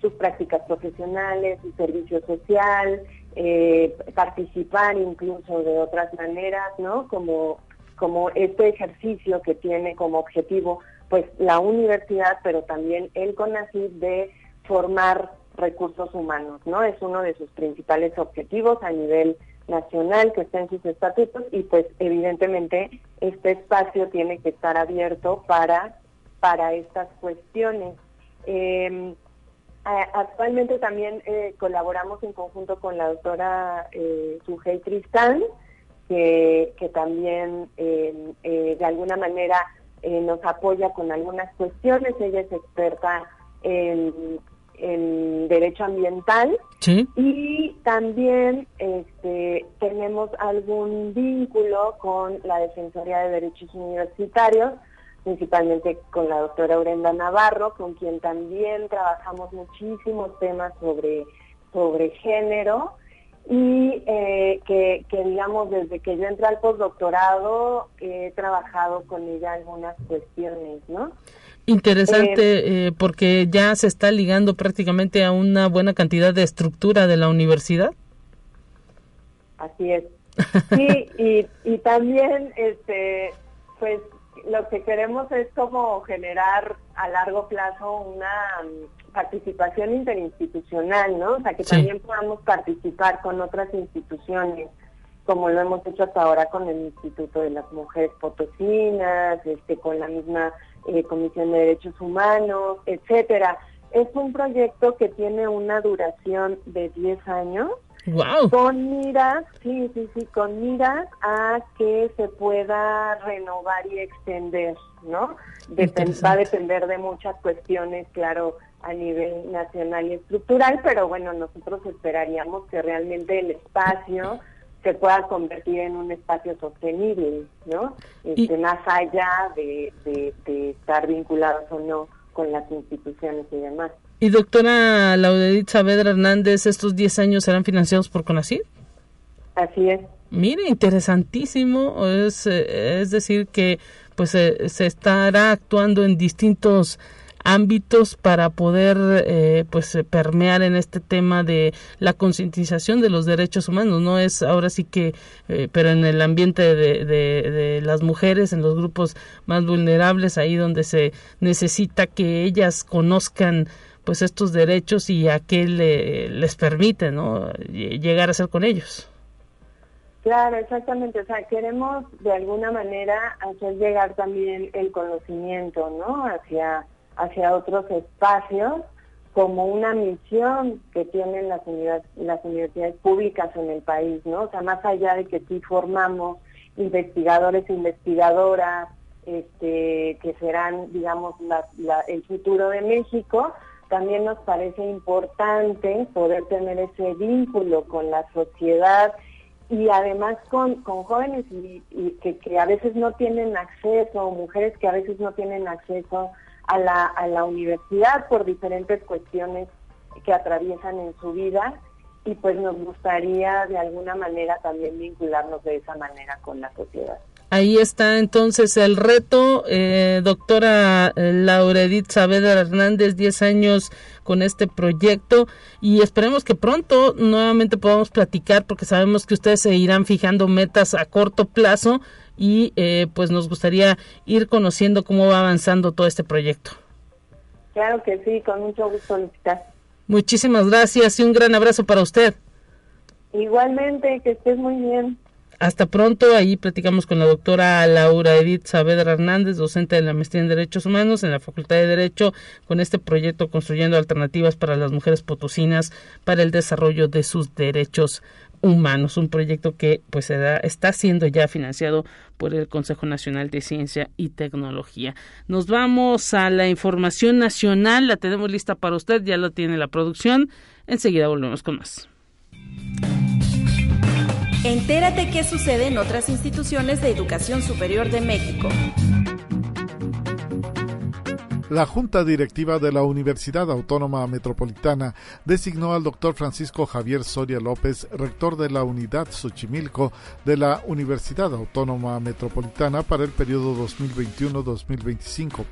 sus prácticas profesionales su servicio social eh, participar incluso de otras maneras no como como este ejercicio que tiene como objetivo pues la universidad, pero también el CONACYT de formar recursos humanos, ¿no? Es uno de sus principales objetivos a nivel nacional que está sus estatutos y pues evidentemente este espacio tiene que estar abierto para, para estas cuestiones. Em, actualmente también eh, colaboramos en conjunto con la doctora eh, Sujei Tristán, que, que también em, eh, de alguna manera eh, nos apoya con algunas cuestiones, ella es experta en, derecho ambiental. Y también este, tenemos algún vínculo con la Defensoría de Derechos Universitarios, principalmente con la doctora Urenda Navarro, con quien también trabajamos muchísimos temas sobre, sobre género y eh, que, que, digamos, desde que yo entré al postdoctorado he trabajado con ella algunas cuestiones, ¿no? Interesante, eh, porque ya se está ligando prácticamente a una buena cantidad de estructura de la universidad. Así es. Sí, y, y también, este, pues, lo que queremos es como generar a largo plazo una participación interinstitucional, ¿no? O sea, que también podamos participar con otras instituciones, como lo hemos hecho hasta ahora con el Instituto de las Mujeres Potosinas, este, con la misma eh, Comisión de Derechos Humanos, etcétera. Es un proyecto que tiene una duración de 10 años. Wow. Con miras, sí, sí, sí, con miras a que se pueda renovar y extender, ¿no? va a depender de muchas cuestiones, claro, a nivel nacional y estructural, pero bueno, nosotros esperaríamos que realmente el espacio se pueda convertir en un espacio sostenible, ¿no? Este, más allá de, estar vinculados o no con las instituciones y demás. Y doctora Laudedit Saavedra Hernández, ¿estos 10 años serán financiados por CONACYT? Así es. Mire, interesantísimo. Es, eh, es decir, que pues se estará actuando en distintos ámbitos para poder eh, pues eh, permear en este tema de la concientización de los derechos humanos no es ahora sí que eh, pero en el ambiente de, las mujeres en los grupos más vulnerables ahí donde se necesita que ellas conozcan pues estos derechos y a qué le, les permite no llegar a ser con ellos Claro, exactamente. O sea, queremos de alguna manera hacer llegar también el conocimiento, ¿no? Hacia hacia otros espacios como una misión que tienen las, las universidades públicas en el país, ¿no? O sea, más allá de que sí formamos investigadores e investigadoras, este, que serán, digamos, el futuro de México, también nos parece importante poder tener ese vínculo con la sociedad y además con, con jóvenes y, que, que a veces no tienen acceso, mujeres que a veces no tienen acceso a la, a la universidad por diferentes cuestiones que atraviesan en su vida y pues nos gustaría de alguna manera también vincularnos de esa manera con la sociedad. Ahí está entonces el reto, eh, doctora eh, Laura Edith Saavedra Hernández, 10 años con este proyecto y esperemos que pronto nuevamente podamos platicar porque sabemos que ustedes se irán fijando metas a corto plazo y eh, pues nos gustaría ir conociendo cómo va avanzando todo este proyecto. Claro que sí, con mucho gusto, Muchísimas gracias y un gran abrazo para usted. Igualmente, que estés muy bien. Hasta pronto, ahí platicamos con la doctora Laura Edith Saavedra Hernández, docente de la maestría en Derechos Humanos en la Facultad de Derecho, con este proyecto Construyendo Alternativas para las Mujeres Potosinas para el Desarrollo de sus Derechos Humanos, un proyecto que pues está siendo ya financiado por el Consejo Nacional de Ciencia y Tecnología. Nos vamos a la información nacional, la tenemos lista para usted, ya lo tiene la producción. Enseguida volvemos con más. Entérate qué sucede en otras instituciones de educación superior de México. La Junta Directiva de la Universidad Autónoma Metropolitana designó al doctor Francisco Javier Soria López, rector de la Unidad Xochimilco de la Universidad Autónoma Metropolitana para el periodo 2021-2025.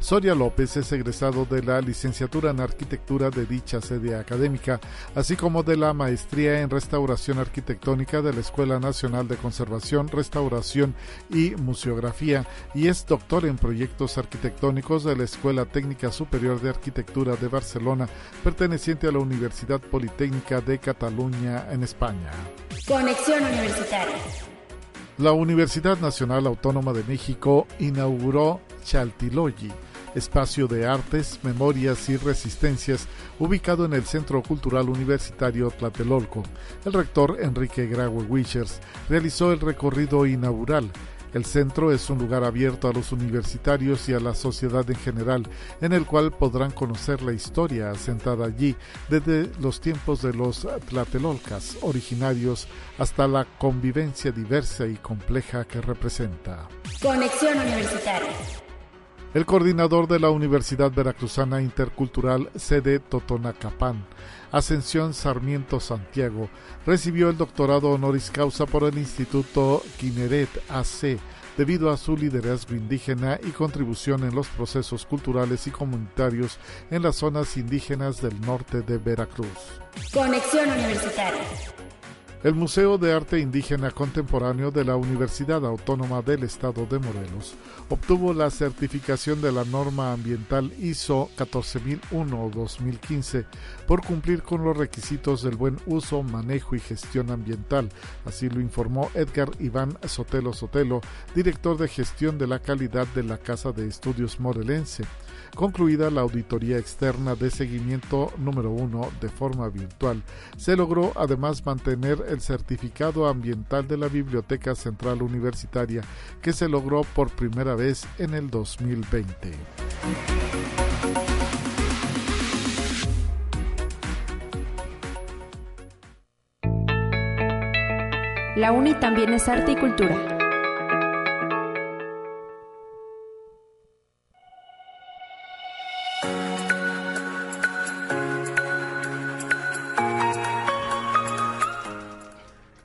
Soria López es egresado de la licenciatura en arquitectura de dicha sede académica, así como de la maestría en restauración arquitectónica de la Escuela Nacional de Conservación, Restauración y Museografía y es doctor en proyectos arquitectónicos de la Escuela Técnica Superior de Arquitectura de Barcelona, perteneciente a la Universidad Politécnica de Cataluña en España. Conexión Universitaria. La Universidad Nacional Autónoma de México inauguró Chaltiloyi, espacio de artes, memorias y resistencias ubicado en el Centro Cultural Universitario Tlatelolco. El rector Enrique Graue Wichers realizó el recorrido inaugural el centro es un lugar abierto a los universitarios y a la sociedad en general, en el cual podrán conocer la historia asentada allí desde los tiempos de los tlatelolcas originarios hasta la convivencia diversa y compleja que representa. Conexión Universitaria. el coordinador de la Universidad Veracruzana Intercultural sede Totonacapán, Ascensión Sarmiento Santiago, recibió el doctorado honoris causa por el Instituto Kineret AC debido a su liderazgo indígena y contribución en los procesos culturales y comunitarios en las zonas indígenas del norte de Veracruz. Conexión Universitaria. El Museo de Arte Indígena Contemporáneo de la Universidad Autónoma del Estado de Morelos obtuvo la certificación de la norma ambiental ISO 14001-2015 por cumplir con los requisitos del buen uso, manejo y gestión ambiental. Así lo informó Edgar Iván Sotelo Sotelo, director de gestión de la calidad de la Casa de Estudios Morelense. Concluida la auditoría externa de seguimiento número uno de forma virtual, se logró además mantener el certificado ambiental de la Biblioteca Central Universitaria, que se logró por primera vez en el 2020. La UNI también es arte y cultura.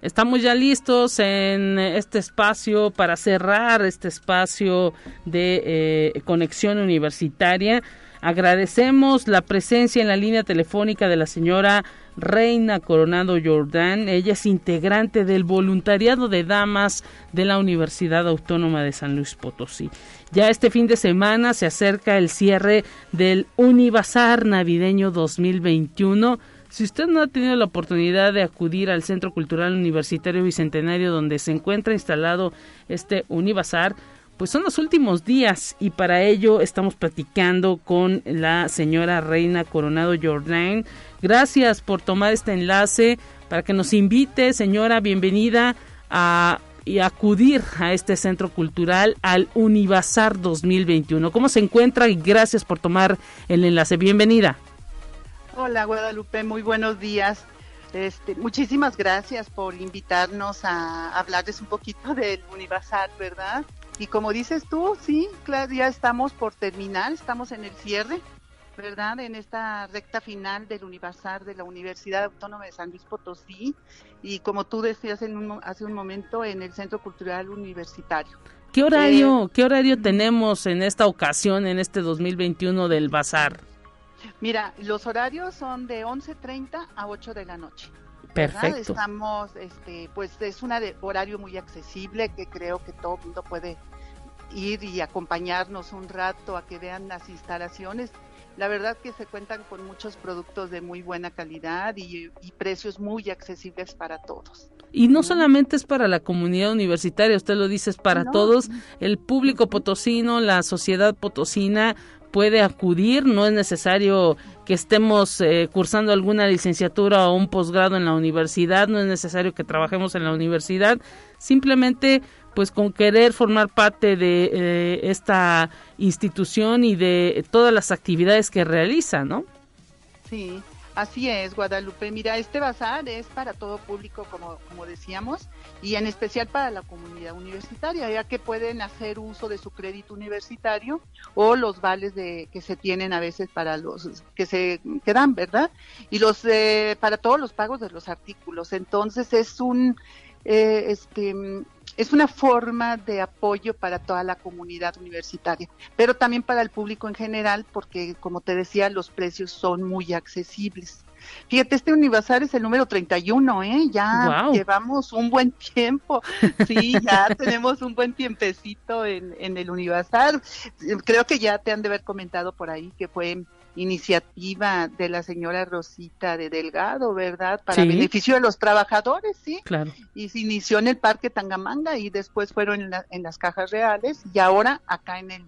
Estamos ya listos en este espacio para cerrar este espacio de eh, conexión universitaria. Agradecemos la presencia en la línea telefónica de la señora Reina Coronado Jordán. Ella es integrante del voluntariado de damas de la Universidad Autónoma de San Luis Potosí. Ya este fin de semana se acerca el cierre del Univazar Navideño 2021 si usted no ha tenido la oportunidad de acudir al Centro Cultural Universitario Bicentenario donde se encuentra instalado este Univazar, pues son los últimos días y para ello estamos platicando con la señora Reina Coronado Jordan. Gracias por tomar este enlace para que nos invite, señora, bienvenida a y acudir a este centro cultural al Univazar 2021. ¿Cómo se encuentra? Y gracias por tomar el enlace. Bienvenida. Hola Guadalupe, muy buenos días. Este, muchísimas gracias por invitarnos a hablarles un poquito del Univasar, ¿verdad? Y como dices tú, sí, claro, ya estamos por terminar, estamos en el cierre, ¿verdad? En esta recta final del Univasar de la Universidad Autónoma de San Luis Potosí y como tú decías en hace un momento, en el Centro Cultural Universitario. ¿Qué horario, eh, qué horario tenemos en esta ocasión, en este 2021 del Bazar? Mira, los horarios son de 11.30 a 8 de la noche. Perfecto. Estamos, este, pues es un horario muy accesible que creo que todo el mundo puede ir y acompañarnos un rato a que vean las instalaciones. La verdad que se cuentan con muchos productos de muy buena calidad y, precios muy accesibles para todos. Y no solamente es para la comunidad universitaria, usted lo dice, es para todos, el público potosino, la sociedad potosina, puede acudir, no es necesario que estemos eh, cursando alguna licenciatura o un posgrado en la universidad, no es necesario que trabajemos en la universidad, simplemente pues con querer formar parte de eh, esta institución y de todas las actividades que realiza, ¿no? Sí, Así es, Guadalupe. Mira, este bazar es para todo público, como, como decíamos, y en especial para la comunidad universitaria, ya que pueden hacer uso de su crédito universitario o los vales de, que se tienen a veces para los que se quedan, ¿verdad? Y los para todos los pagos de los artículos. Entonces es un eh, este es una forma de apoyo para toda la comunidad universitaria, pero también para el público en general, porque como te decía, los precios son muy accesibles. Fíjate, este Univazar es el número 31, ¿eh? Ya llevamos un buen tiempo. Sí, ya tenemos un buen tiempecito en, en el Univazar. Creo que ya te han de haber comentado por ahí que fue iniciativa de la señora Rosita de Delgado, ¿verdad? Para beneficio de los trabajadores, ¿sí? Claro. Y se inició en el Parque Tangamanga y después fueron en, en las cajas reales y ahora acá en el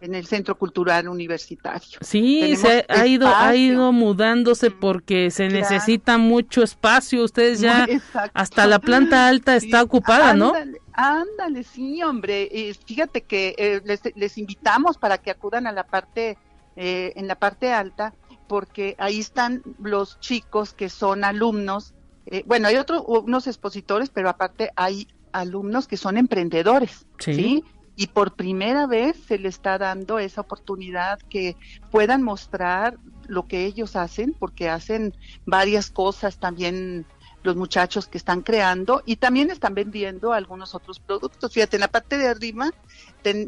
en el Centro Cultural Universitario. Sí, se ha ido ha ido mudándose porque se necesita mucho espacio. Ustedes ya hasta la planta alta está ocupada, ¿no? Ándale, sí, hombre. fíjate que eh, les, les invitamos para que acudan a la parte eh, en la parte alta, porque ahí están los chicos que son alumnos. Eh, bueno, hay otros unos expositores, pero aparte hay alumnos que son emprendedores, ¿sí? Y por primera vez se le está dando esa oportunidad que puedan mostrar lo que ellos hacen, porque hacen varias cosas también los muchachos que están creando y también están vendiendo algunos otros productos. Fíjate, en la parte de arriba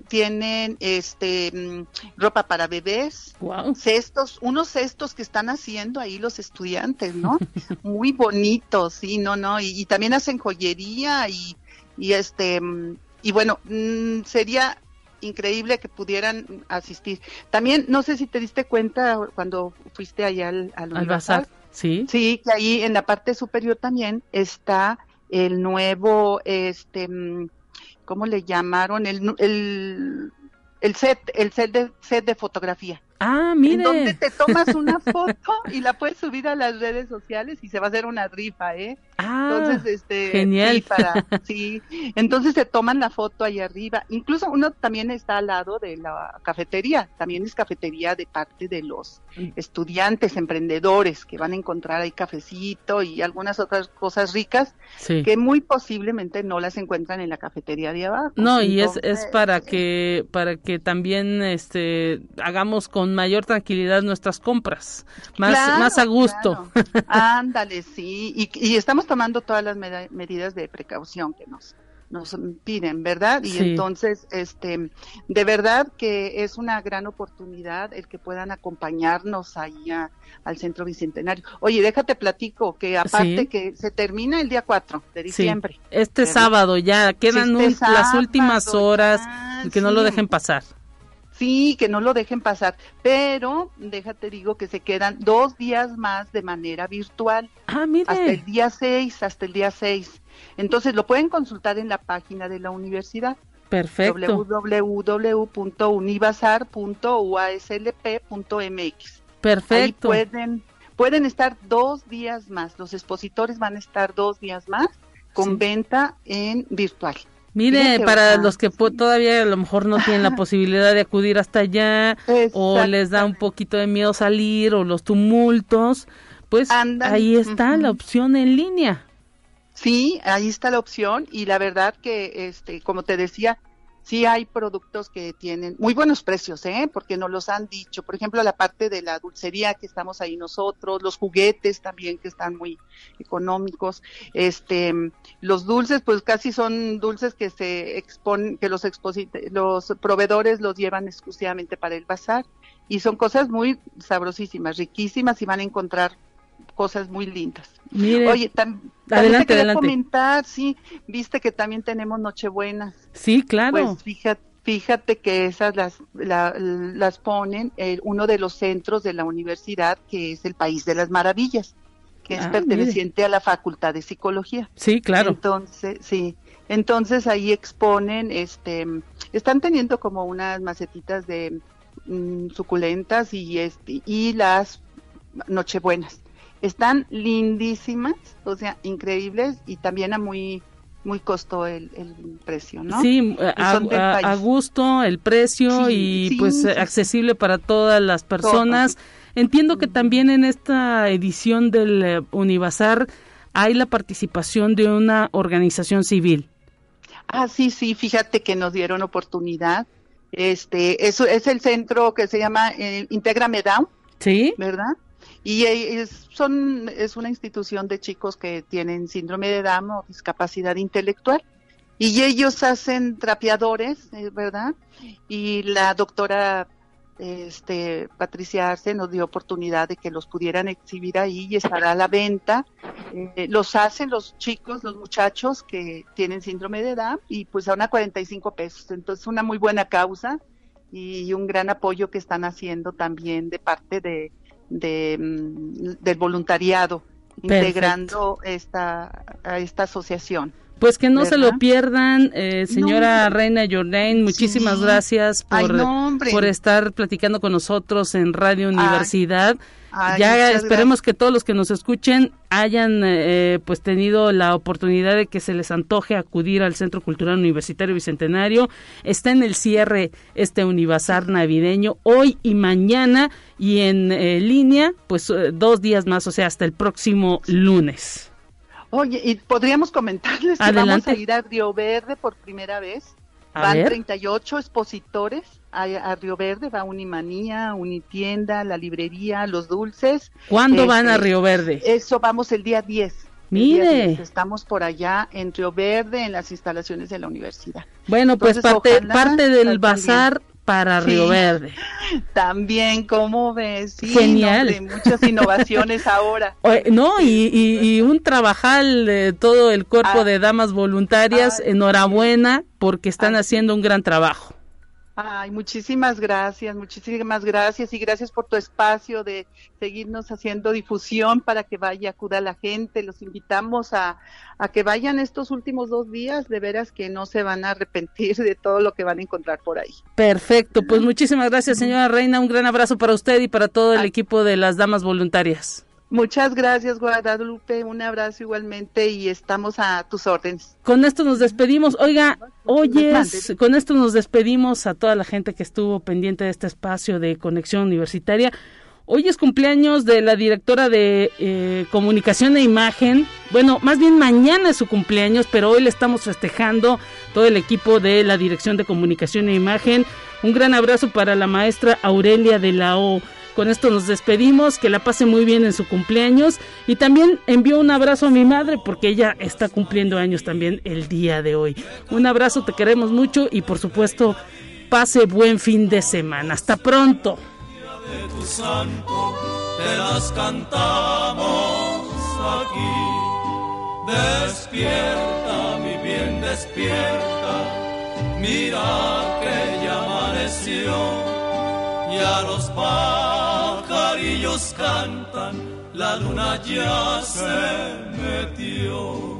tienen este mm, ropa para bebés, cestos, unos cestos que están haciendo ahí los estudiantes, ¿no? Muy bonitos, sí, no, no, y, también hacen joyería y, y este mm, y bueno, mm, sería increíble que pudieran asistir. También, no sé si te diste cuenta cuando fuiste allá al, al, bazar. Sí. Sí, que ahí en la parte superior también está el nuevo, este, mm, ¿cómo le llamaron? El, el, el set, el set de, set de fotografía. Ah, mire. En donde te tomas una foto y la puedes subir a las redes sociales y se va a hacer una rifa, ¿eh? Ah, entonces, este, genial. Sí, para, sí, entonces se toman la foto ahí arriba. Incluso uno también está al lado de la cafetería, también es cafetería de parte de los estudiantes, emprendedores, que van a encontrar ahí cafecito y algunas otras cosas ricas que muy posiblemente no las encuentran en la cafetería de abajo. No, y es, es para que, para que también este hagamos con mayor tranquilidad nuestras compras, más, más a gusto. Ándale, sí, y, y estamos tomando todas las medidas de precaución que nos nos piden, ¿verdad? Y entonces, este, de verdad que es una gran oportunidad el que puedan acompañarnos ahí al Centro Bicentenario. Oye, déjate platico que aparte que se termina el día 4 de diciembre. Este sábado ya, quedan este las últimas horas, y que no lo dejen pasar. Sí, que no lo dejen pasar, pero déjate digo que se quedan dos días más de manera virtual. Ah, mire. Hasta el día 6, hasta el día 6. Entonces lo pueden consultar en la página de la universidad. Perfecto. www.univazar.uaslp.mx. Perfecto. Ahí pueden, pueden estar dos días más. Los expositores van a estar dos días más con venta en virtual. Mire, para los que todavía a lo mejor no tienen la posibilidad de acudir hasta allá o les da un poquito de miedo salir o los tumultos, pues ahí está la opción en línea. Sí, ahí está la opción y la verdad que, este, como te decía, sí hay productos que tienen muy buenos precios, ¿eh? Porque nos los han dicho. Por ejemplo, la parte de la dulcería que estamos ahí nosotros, los juguetes también que están muy económicos. Este, los dulces, pues casi son dulces que se exponen, que los los proveedores los llevan exclusivamente para el bazar. Y son cosas muy sabrosísimas, riquísimas y van a encontrar cosas muy lindas. Oye, también adelante, quería comentar, sí, viste que también tenemos Nochebuenas. Sí, claro. Pues fíjate, fíjate que esas las, las ponen en uno de los centros de la universidad, que es el País de las Maravillas, que es ah, perteneciente a la Facultad de Psicología. Sí, claro. Entonces, sí, entonces ahí exponen, este, están teniendo como unas macetitas de mm, suculentas y este y las Nochebuenas están lindísimas, o sea, increíbles y también a muy muy costo el, precio, ¿no? Sí, a, gusto el precio y pues accesible para todas las personas. Entiendo que también en esta edición del eh, Univazar hay la participación de una organización civil. Ah, sí, sí, fíjate que nos dieron oportunidad. Este, eso es el centro que se llama eh, Integra Down. Sí. ¿Verdad? Y es, son, es una institución de chicos que tienen síndrome de Down o discapacidad intelectual. Y ellos hacen trapeadores, eh, ¿verdad? Y la doctora este, Patricia Arce nos dio oportunidad de que los pudieran exhibir ahí y estará a la venta. Eh, los hacen los chicos, los muchachos que tienen síndrome de Down y pues a una 45 pesos. Entonces una muy buena causa y un gran apoyo que están haciendo también de parte de, de, mm, del voluntariado integrando esta, a esta asociación. Pues que no se lo pierdan, eh, señora Reina Jordain, muchísimas gracias por, por estar platicando con nosotros en Radio Universidad. Ya esperemos que todos los que nos escuchen hayan eh, pues tenido la oportunidad de que se les antoje acudir al Centro Cultural Universitario Bicentenario. Está en el cierre este Univazar navideño hoy y mañana y en eh, línea pues eh, dos días más, o sea, hasta el próximo lunes. Oye, y podríamos comentarles que vamos a ir a Río Verde por primera vez Van 38 expositores a, Río Verde, va Unimanía, Unitienda, la librería, los dulces. ¿Cuándo van a este, Río Verde? Eso vamos el día 10. Mire. Estamos por allá en Río Verde, en las instalaciones de la universidad. Bueno, pues parte, parte del bazar para Río Verde. También, ¿cómo ves? Genial. muchas innovaciones ahora. No, y, un trabajal de todo el cuerpo ah. de damas voluntarias. Enhorabuena porque están haciendo un gran trabajo. Ay, muchísimas gracias, muchísimas gracias y gracias por tu espacio de seguirnos haciendo difusión para que vaya, acuda la gente. Los invitamos a, a que vayan estos últimos dos días, de veras que no se van a arrepentir de todo lo que van a encontrar por ahí. Perfecto, pues muchísimas gracias, señora Reina. Un gran abrazo para usted y para todo el equipo de las damas voluntarias. Muchas gracias, Guadalupe. Un abrazo igualmente y estamos a tus órdenes. Con esto nos despedimos. Oiga, oyes, con esto nos despedimos a toda la gente que estuvo pendiente de este espacio de conexión universitaria. Hoy es cumpleaños de la directora de eh, comunicación e imagen. Bueno, más bien mañana es su cumpleaños, pero hoy le estamos festejando todo el equipo de la dirección de comunicación e imagen. Un gran abrazo para la maestra Aurelia de la O. Con esto nos despedimos, que la pase muy bien en su cumpleaños y también envío un abrazo a mi madre porque ella está cumpliendo años también el día de hoy. Un abrazo, te queremos mucho y por supuesto pase buen fin de semana. Hasta pronto. te las cantamos aquí. Despierta, mi bien, despierta. Mira que ya amaneció ya los pajarillos cantan, la luna ya se metió.